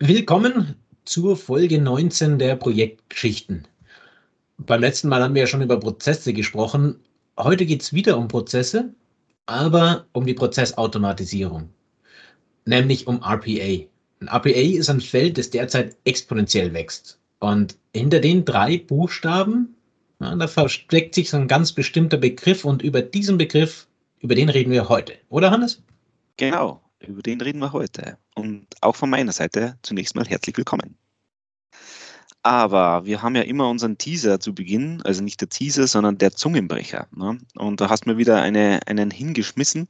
Willkommen zur Folge 19 der Projektgeschichten. Beim letzten Mal haben wir ja schon über Prozesse gesprochen. Heute geht es wieder um Prozesse, aber um die Prozessautomatisierung, nämlich um RPA. Ein RPA ist ein Feld, das derzeit exponentiell wächst. Und hinter den drei Buchstaben, ja, da versteckt sich so ein ganz bestimmter Begriff und über diesen Begriff, über den reden wir heute. Oder Hannes? Genau, über den reden wir heute. Und auch von meiner Seite zunächst mal herzlich willkommen. Aber wir haben ja immer unseren Teaser zu Beginn, also nicht der Teaser, sondern der Zungenbrecher. Ne? Und da hast du mir wieder eine, einen hingeschmissen.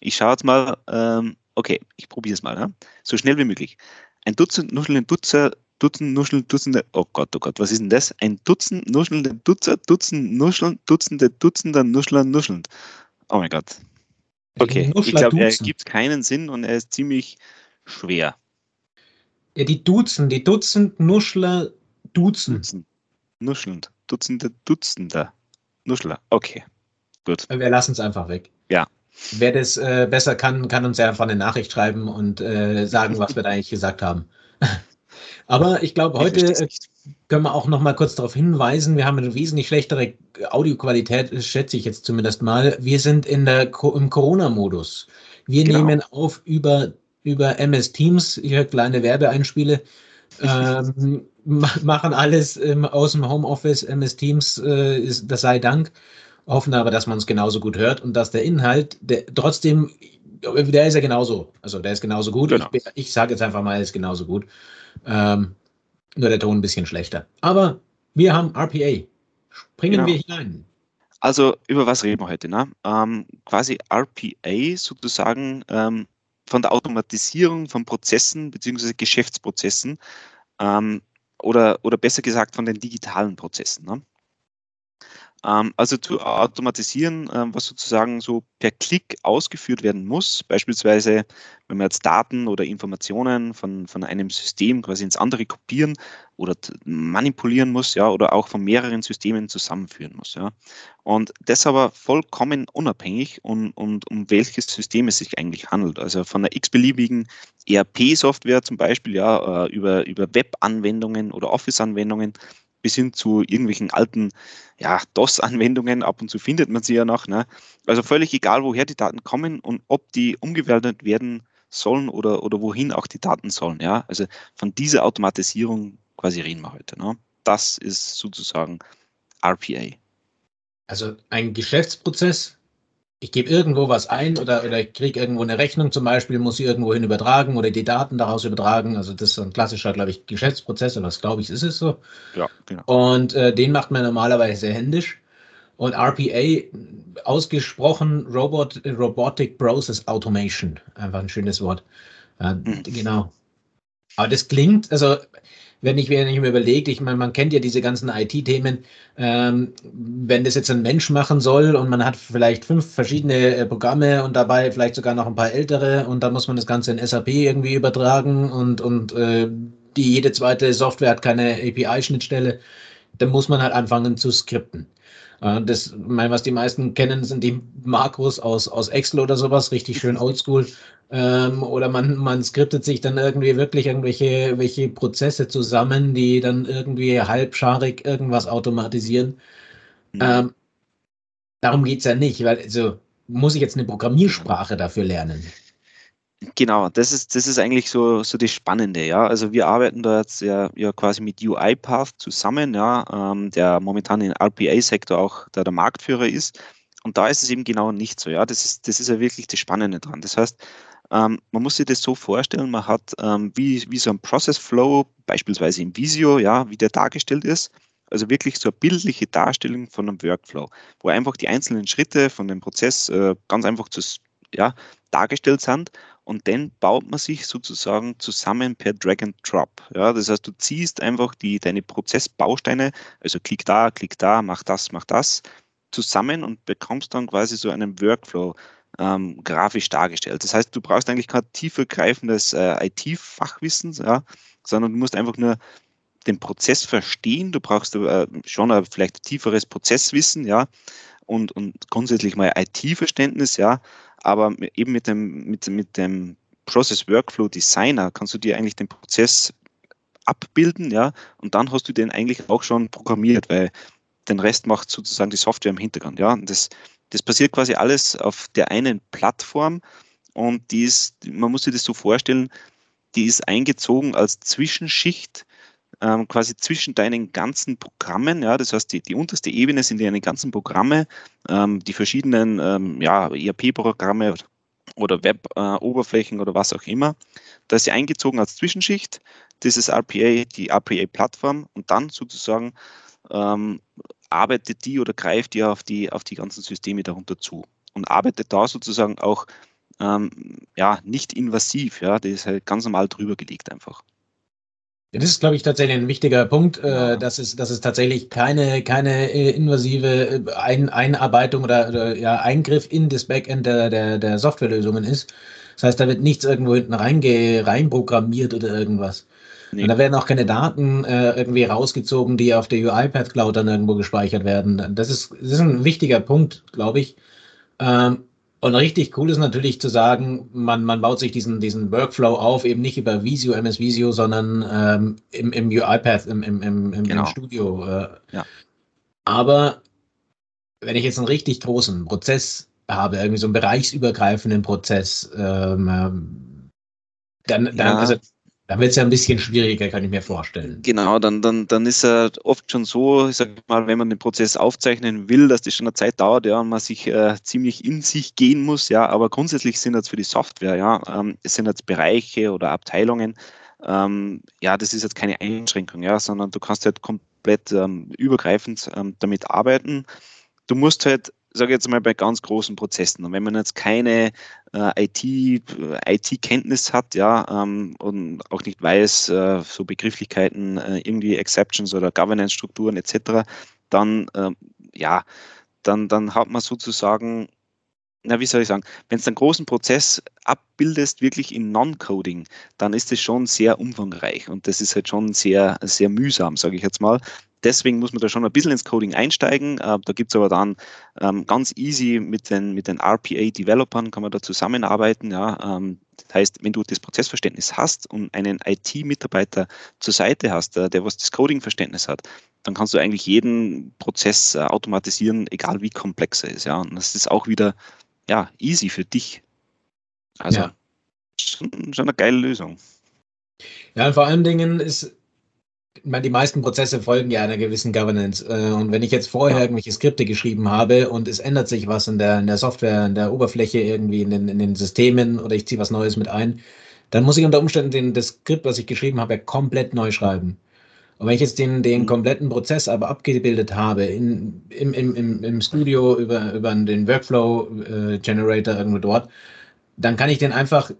Ich schaue jetzt mal, ähm, okay, ich probiere es mal, ne? so schnell wie möglich. Ein Dutzend nuschelnde Dutzer, Dutzend nuscheln, Dutzende, oh Gott, oh Gott, was ist denn das? Ein Dutzend nuschelnde Dutzer, Dutzend nuscheln, Dutzende, Dutzender Nuschler nuschelnd. Oh mein Gott. Okay, ich glaube, er gibt keinen Sinn und er ist ziemlich schwer. Ja, die Dutzend, die Dutzend Nuschler Duzen. Dutzend. Nuschelnd. Dutzende, Dutzender. Nuschler. Okay. Gut. Wir lassen es einfach weg. Ja. Wer das äh, besser kann, kann uns ja einfach eine Nachricht schreiben und äh, sagen, was wir da eigentlich gesagt haben. Aber ich glaube, heute ich können wir auch noch mal kurz darauf hinweisen, wir haben eine wesentlich schlechtere Audioqualität, schätze ich jetzt zumindest mal. Wir sind in der, im Corona-Modus. Wir genau. nehmen auf über, über MS Teams, hier kleine Werbeeinspiele, ähm, machen alles ähm, aus dem Homeoffice, MS Teams, äh, ist, das sei Dank. Hoffen aber, dass man es genauso gut hört und dass der Inhalt der, trotzdem, der ist ja genauso, also der ist genauso gut. Genau. Ich, ich sage jetzt einfach mal, er ist genauso gut. Ähm, nur der Ton ein bisschen schlechter. Aber wir haben RPA. Springen genau. wir hinein. Also über was reden wir heute? Ne? Ähm, quasi RPA sozusagen ähm, von der Automatisierung von Prozessen bzw. Geschäftsprozessen ähm, oder, oder besser gesagt von den digitalen Prozessen. Ne? Ähm, also zu automatisieren, ähm, was sozusagen so per Klick ausgeführt werden muss, beispielsweise wenn man jetzt Daten oder Informationen von, von einem System quasi ins andere kopieren oder manipulieren muss, ja, oder auch von mehreren Systemen zusammenführen muss, ja. Und das aber vollkommen unabhängig und, und um welches System es sich eigentlich handelt. Also von einer x-beliebigen ERP-Software zum Beispiel, ja, äh, über, über Web-Anwendungen oder Office-Anwendungen bis hin zu irgendwelchen alten ja, DOS-Anwendungen. Ab und zu findet man sie ja noch. Ne? Also völlig egal, woher die Daten kommen und ob die umgewertet werden sollen oder, oder wohin auch die Daten sollen. Ja? Also von dieser Automatisierung quasi reden wir heute. Ne? Das ist sozusagen RPA. Also ein Geschäftsprozess, ich gebe irgendwo was ein oder, oder ich kriege irgendwo eine Rechnung zum Beispiel, muss sie irgendwo hin übertragen oder die Daten daraus übertragen. Also das ist ein klassischer, glaube ich, Geschäftsprozess, oder das glaube ich, ist es so. Ja, genau. Und äh, den macht man normalerweise händisch. Und RPA, ausgesprochen Robot, Robotic Process Automation. Einfach ein schönes Wort. Ja, mhm. Genau. Aber das klingt, also wenn ich mir nicht mehr überlegt, ich meine, man kennt ja diese ganzen IT-Themen, ähm, wenn das jetzt ein Mensch machen soll und man hat vielleicht fünf verschiedene äh, Programme und dabei vielleicht sogar noch ein paar ältere und dann muss man das Ganze in SAP irgendwie übertragen und, und äh, die jede zweite Software hat keine API-Schnittstelle, dann muss man halt anfangen zu skripten. Äh, das, mein, was die meisten kennen, sind die Makros aus, aus Excel oder sowas, richtig schön oldschool. Ähm, oder man, man skriptet sich dann irgendwie wirklich irgendwelche welche Prozesse zusammen, die dann irgendwie halbscharig irgendwas automatisieren. Mhm. Ähm, darum geht es ja nicht, weil also muss ich jetzt eine Programmiersprache dafür lernen. Genau, das ist, das ist eigentlich so, so das Spannende, ja. Also wir arbeiten da jetzt ja, ja quasi mit UiPath zusammen, ja, ähm, der momentan im RPA-Sektor auch der, der Marktführer ist. Und da ist es eben genau nicht so, ja. Das ist, das ist ja wirklich das Spannende dran. Das heißt, ähm, man muss sich das so vorstellen, man hat ähm, wie, wie so ein Process Flow, beispielsweise im Visio, ja, wie der dargestellt ist. Also wirklich so eine bildliche Darstellung von einem Workflow, wo einfach die einzelnen Schritte von dem Prozess äh, ganz einfach zu, ja, dargestellt sind und dann baut man sich sozusagen zusammen per Drag and Drop. Ja, das heißt, du ziehst einfach die, deine Prozessbausteine, also klick da, klick da, mach das, mach das, zusammen und bekommst dann quasi so einen Workflow ähm, grafisch dargestellt. Das heißt, du brauchst eigentlich kein tiefergreifendes äh, IT-Fachwissen, ja, sondern du musst einfach nur den Prozess verstehen. Du brauchst äh, schon ein vielleicht tieferes Prozesswissen, ja, und, und grundsätzlich mal IT-Verständnis, ja, aber eben mit dem, mit, mit dem Process Workflow Designer kannst du dir eigentlich den Prozess abbilden, ja, und dann hast du den eigentlich auch schon programmiert, weil den Rest macht sozusagen die Software im Hintergrund, ja. Und das, das passiert quasi alles auf der einen Plattform und die ist, man muss sich das so vorstellen, die ist eingezogen als Zwischenschicht ähm, quasi zwischen deinen ganzen Programmen. Ja, das heißt, die, die unterste Ebene sind deine ganzen Programme, ähm, die verschiedenen ähm, ja, ERP-Programme oder Web-Oberflächen äh, oder was auch immer. Da ist sie eingezogen als Zwischenschicht. Das ist RPA, die RPA-Plattform und dann sozusagen ähm, arbeitet die oder greift die auf die, auf die ganzen Systeme darunter zu und arbeitet da sozusagen auch ähm, ja, nicht invasiv. Ja, das ist halt ganz normal drüber gelegt einfach. Ja, das ist, glaube ich, tatsächlich ein wichtiger Punkt, äh, ja. dass, es, dass es tatsächlich keine, keine äh, invasive äh, ein Einarbeitung oder, oder, ja, Eingriff in das Backend der, der, der Softwarelösungen ist. Das heißt, da wird nichts irgendwo hinten reinge, reinprogrammiert oder irgendwas. Nee. Und da werden auch keine Daten äh, irgendwie rausgezogen, die auf der UiPath Cloud dann irgendwo gespeichert werden. Das ist, das ist ein wichtiger Punkt, glaube ich. Ähm, und richtig cool ist natürlich zu sagen, man, man baut sich diesen, diesen Workflow auf, eben nicht über Visio, MS Visio, sondern ähm, im, im UiPath, im, im, im, im, genau. Studio. Äh. Ja. Aber wenn ich jetzt einen richtig großen Prozess habe, irgendwie so einen bereichsübergreifenden Prozess, ähm, ähm dann, dann ja. also dann wird es ja ein bisschen schwieriger, kann ich mir vorstellen. Genau, dann, dann, dann ist er oft schon so, ich sage mal, wenn man den Prozess aufzeichnen will, dass das schon eine Zeit dauert, ja, und man sich äh, ziemlich in sich gehen muss, ja, aber grundsätzlich sind jetzt für die Software, ja, ähm, es sind jetzt Bereiche oder Abteilungen, ähm, ja, das ist jetzt keine Einschränkung, ja, sondern du kannst halt komplett ähm, übergreifend ähm, damit arbeiten. Du musst halt sage jetzt mal bei ganz großen Prozessen. Und wenn man jetzt keine äh, IT, IT-Kenntnis hat, ja, ähm, und auch nicht weiß, äh, so Begrifflichkeiten, äh, irgendwie Exceptions oder Governance-Strukturen etc., dann, ähm, ja, dann, dann hat man sozusagen na, wie soll ich sagen, wenn du einen großen Prozess abbildest, wirklich in Non-Coding, dann ist es schon sehr umfangreich und das ist halt schon sehr, sehr mühsam, sage ich jetzt mal deswegen muss man da schon ein bisschen ins Coding einsteigen. Äh, da gibt es aber dann ähm, ganz easy mit den, mit den RPA-Developern kann man da zusammenarbeiten. Ja. Ähm, das heißt, wenn du das Prozessverständnis hast und einen IT-Mitarbeiter zur Seite hast, der, der was das Coding-Verständnis hat, dann kannst du eigentlich jeden Prozess äh, automatisieren, egal wie komplex er ist. Ja. Und das ist auch wieder ja, easy für dich. Also ja. schon, schon eine geile Lösung. Ja, und vor allen Dingen ist meine, die meisten Prozesse folgen ja einer gewissen Governance. Äh, und wenn ich jetzt vorher irgendwelche Skripte geschrieben habe und es ändert sich was in der, in der Software, in der Oberfläche, irgendwie in den, in den Systemen oder ich ziehe was Neues mit ein, dann muss ich unter Umständen den, das Skript, was ich geschrieben habe, komplett neu schreiben. Und wenn ich jetzt den, den mhm. kompletten Prozess aber abgebildet habe in, im, im, im Studio über, über den Workflow äh, Generator irgendwo dort, dann kann ich den einfach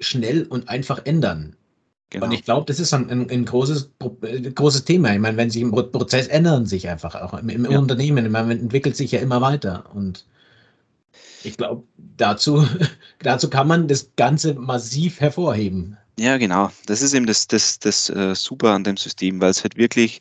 schnell und einfach ändern. Genau. Und ich glaube, das ist ein, ein, ein, großes, äh, großes Thema. Ich meine, wenn sich im Prozess ändern sich einfach auch im, im ja. Unternehmen. Man entwickelt sich ja immer weiter. Und ich glaube, dazu, dazu kann man das Ganze massiv hervorheben. Ja, genau. Das ist eben das, das, das uh, Super an dem System, weil es halt wirklich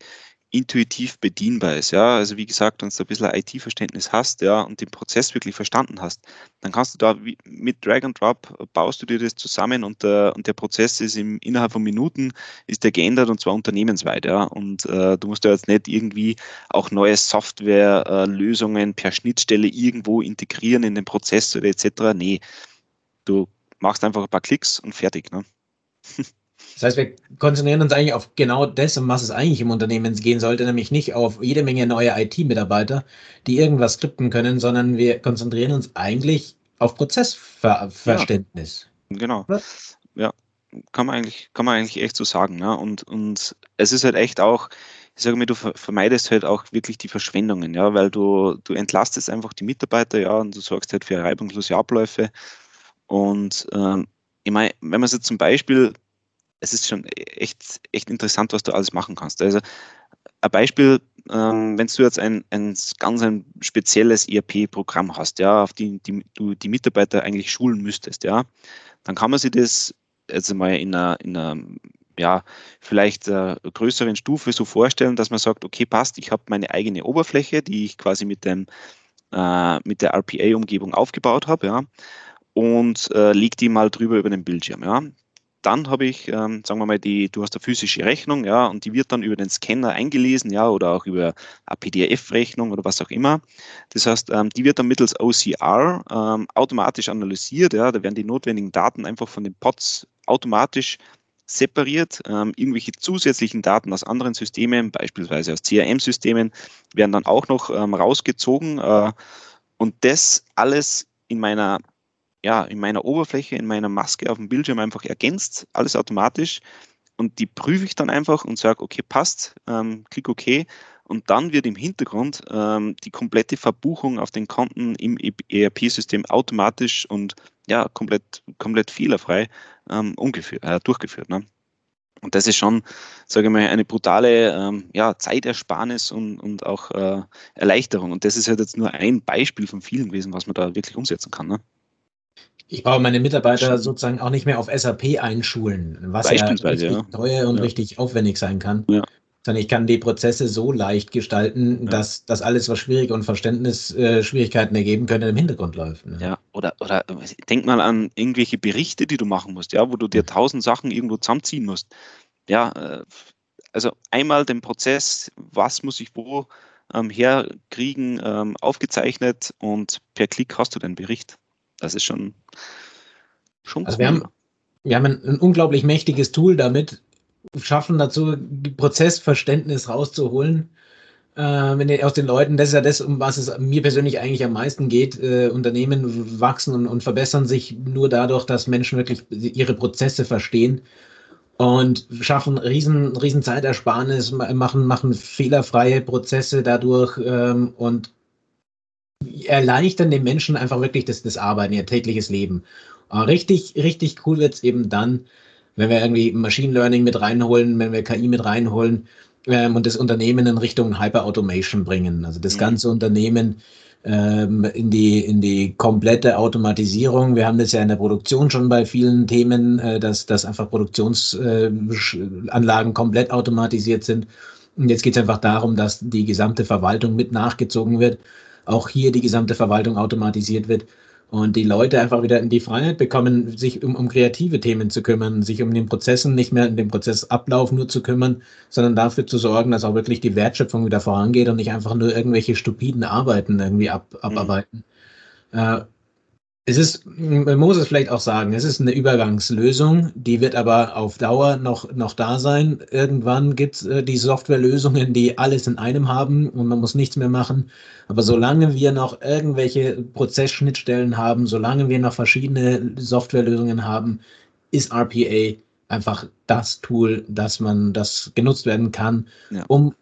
intuitiv bedienbar ist. Ja, also wie gesagt, wenn du ein bisschen IT-Verständnis hast, ja, und den Prozess wirklich verstanden hast, dann kannst du da mit Drag and Drop baust du dir das zusammen und der, und der Prozess ist im, innerhalb von Minuten ist der geändert und zwar unternehmensweit. Ja, und äh, du musst ja jetzt nicht irgendwie auch neue Softwarelösungen äh, per Schnittstelle irgendwo integrieren in den Prozess oder etc. Nee, du machst einfach ein paar Klicks und fertig. Ne? Das heißt, wir konzentrieren uns eigentlich auf genau das, um was es eigentlich im Unternehmen gehen sollte, nämlich nicht auf jede Menge neue IT-Mitarbeiter, die irgendwas skripten können, sondern wir konzentrieren uns eigentlich auf Prozessverständnis. Ja, genau. Was? Ja, kann man eigentlich, kann man eigentlich echt so sagen. Ne? Und, und es ist halt echt auch, ich sage mir, du vermeidest halt auch wirklich die Verschwendungen, ja, weil du, du entlastest einfach die Mitarbeiter, ja, und du sorgst halt für reibungslose Abläufe. Und ähm, ich meine, wenn man es jetzt zum Beispiel es ist schon echt, echt interessant, was du alles machen kannst. Also ein Beispiel, ähm, wenn du jetzt ein, ein ganz ein spezielles ERP-Programm hast, ja, auf die, die du die Mitarbeiter eigentlich schulen müsstest, ja, dann kann man sich das jetzt mal in einer, in einer ja, vielleicht äh, größeren Stufe so vorstellen, dass man sagt, okay, passt, ich habe meine eigene Oberfläche, die ich quasi mit dem äh, mit der RPA-Umgebung aufgebaut habe, ja. und äh, lege die mal drüber über den Bildschirm. Ja. Dann habe ich, ähm, sagen wir mal, die, du hast eine physische Rechnung, ja, und die wird dann über den Scanner eingelesen, ja, oder auch über eine PDF-Rechnung oder was auch immer. Das heißt, ähm, die wird dann mittels OCR ähm, automatisch analysiert, ja, da werden die notwendigen Daten einfach von den Pods automatisch separiert. Ähm, irgendwelche zusätzlichen Daten aus anderen Systemen, beispielsweise aus CRM-Systemen, werden dann auch noch ähm, rausgezogen. Äh, und das alles in meiner ja, in meiner Oberfläche, in meiner Maske auf dem Bildschirm einfach ergänzt, alles automatisch. Und die prüfe ich dann einfach und sage, okay, passt, ähm, klick OK. Und dann wird im Hintergrund ähm, die komplette Verbuchung auf den Konten im ERP-System automatisch und ja, komplett, komplett fehlerfrei ähm, äh, durchgeführt. Ne? Und das ist schon, sage ich mal, eine brutale ähm, ja, Zeitersparnis und, und auch äh, Erleichterung. Und das ist halt jetzt nur ein Beispiel von vielen gewesen, was man da wirklich umsetzen kann. Ne? Ich brauche meine Mitarbeiter sozusagen auch nicht mehr auf SAP einschulen, was ja richtig ja. teuer und ja. richtig aufwendig sein kann. Ja. Sondern ich kann die Prozesse so leicht gestalten, dass das alles, was schwierig und Verständnisschwierigkeiten äh, ergeben könnte, im Hintergrund läuft. Ne? Ja, oder, oder denk mal an irgendwelche Berichte, die du machen musst, ja, wo du dir tausend Sachen irgendwo zusammenziehen musst. Ja, äh, also einmal den Prozess, was muss ich wo ähm, herkriegen, ähm, aufgezeichnet und per Klick hast du den Bericht. Das ist schon, schon also cool. Wir haben, wir haben ein, ein, unglaublich mächtiges Tool damit, schaffen dazu, Prozessverständnis rauszuholen. Äh, aus den Leuten, das ist ja das, um was es mir persönlich eigentlich am meisten geht. Äh, Unternehmen wachsen und, und verbessern sich nur dadurch, dass Menschen wirklich ihre Prozesse verstehen und schaffen riesen, riesen Zeitersparnis, machen, machen fehlerfreie Prozesse dadurch ähm, und erleichtern den Menschen einfach wirklich das, das Arbeiten, ihr tägliches Leben. Aber richtig, richtig cool wird es eben dann, wenn wir irgendwie Machine Learning mit reinholen, wenn wir KI mit reinholen ähm, und das Unternehmen in Richtung Hyper Automation bringen. Also das mhm. ganze Unternehmen ähm, in, die, in die komplette Automatisierung. Wir haben das ja in der Produktion schon bei vielen Themen, äh, dass, dass einfach Produktionsanlagen äh, komplett automatisiert sind. Und jetzt geht es einfach darum, dass die gesamte Verwaltung mit nachgezogen wird auch hier die gesamte Verwaltung automatisiert wird und die Leute einfach wieder in die Freiheit bekommen, sich um, um kreative Themen zu kümmern, sich um den Prozessen nicht mehr in dem Prozessablauf nur zu kümmern, sondern dafür zu sorgen, dass auch wirklich die Wertschöpfung wieder vorangeht und nicht einfach nur irgendwelche stupiden Arbeiten irgendwie ab, mhm. abarbeiten. Mhm. Äh, es ist, man muss es vielleicht auch sagen, es ist eine Übergangslösung, die wird aber auf Dauer noch, noch da sein. Irgendwann gibt es äh, die Softwarelösungen, die alles in einem haben und man muss nichts mehr machen. Aber solange wir noch irgendwelche Prozessschnittstellen haben, solange wir noch verschiedene Softwarelösungen haben, ist RPA einfach das Tool, dass man das genutzt werden kann, ja. um,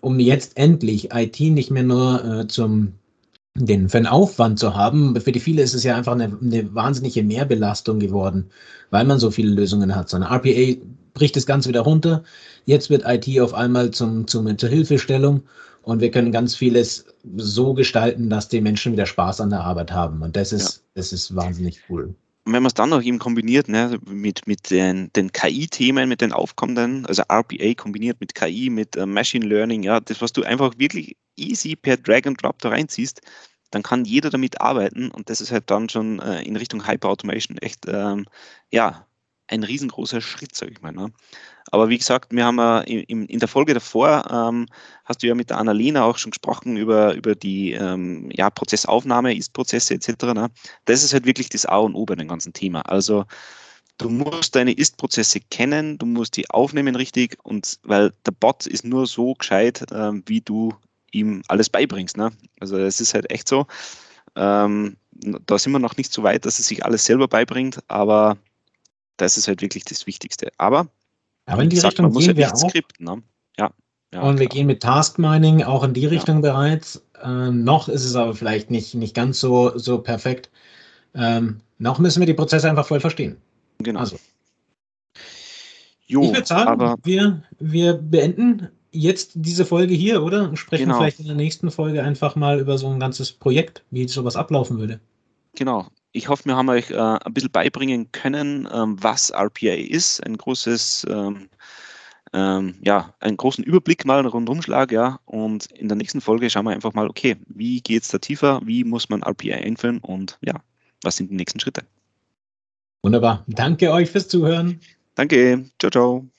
um jetzt endlich IT nicht mehr nur äh, zum den für einen Aufwand zu haben. Für die viele ist es ja einfach eine, eine, wahnsinnige Mehrbelastung geworden, weil man so viele Lösungen hat. So eine RPA bricht das Ganze wieder runter. Jetzt wird IT auf einmal zum, zum, zur Hilfestellung und wir können ganz vieles so gestalten, dass die Menschen wieder Spaß an der Arbeit haben. Und das ist, ja. das ist wahnsinnig cool. Und wenn man es dann noch eben kombiniert, ne, mit, mit den, den KI-Themen, mit den aufkommenden, also RPA kombiniert mit KI, mit äh, Machine Learning, ja, das, was du einfach wirklich easy per Drag and Drop da reinziehst, dann kann jeder damit arbeiten und das ist halt dann schon äh, in Richtung Hyper Automation echt, ähm, ja, ein riesengroßer Schritt, sage ich mal. Ne? Aber wie gesagt, wir haben äh, in, in, der Folge davor, ähm, hast du ja mit der Annalena auch schon gesprochen über, über die ähm, ja, Prozessaufnahme, Ist-Prozesse etc. Ne? Das ist halt wirklich das A und O bei dem ganzen Thema. Also du musst deine Ist-Prozesse kennen, du musst die aufnehmen richtig und weil der Bot ist nur so gescheit, ähm, wie du ihm alles beibringst. Ne? Also es ist halt echt so. Ähm, da sind wir noch nicht so weit, dass er sich alles selber beibringt, aber das ist halt wirklich das Wichtigste. Aber, aber in die gesagt, Richtung gehen halt wir auch. Skripten, ne? ja, ja, und wir gehen mit Task Mining auch in die Richtung ja. bereits. Ähm, noch ist es aber vielleicht nicht, nicht ganz so, so perfekt. Ähm, noch müssen wir die Prozesse einfach voll verstehen. Genau. Also. Jo, ich würde sagen, wir, wir beenden jetzt diese Folge hier, oder? Und sprechen genau. vielleicht in der nächsten Folge einfach mal über so ein ganzes Projekt, wie sowas ablaufen würde. Genau. Ich hoffe, wir haben euch äh, ein bisschen beibringen können, ähm, was RPA ist. Ein großes, ähm, ähm, ja, einen großen Überblick mal, einen Rundumschlag, ja. Und in der nächsten Folge schauen wir einfach mal, okay, wie geht es da tiefer? Wie muss man RPA einführen? Und ja, was sind die nächsten Schritte? Wunderbar. Danke euch fürs Zuhören. Danke. Ciao, ciao.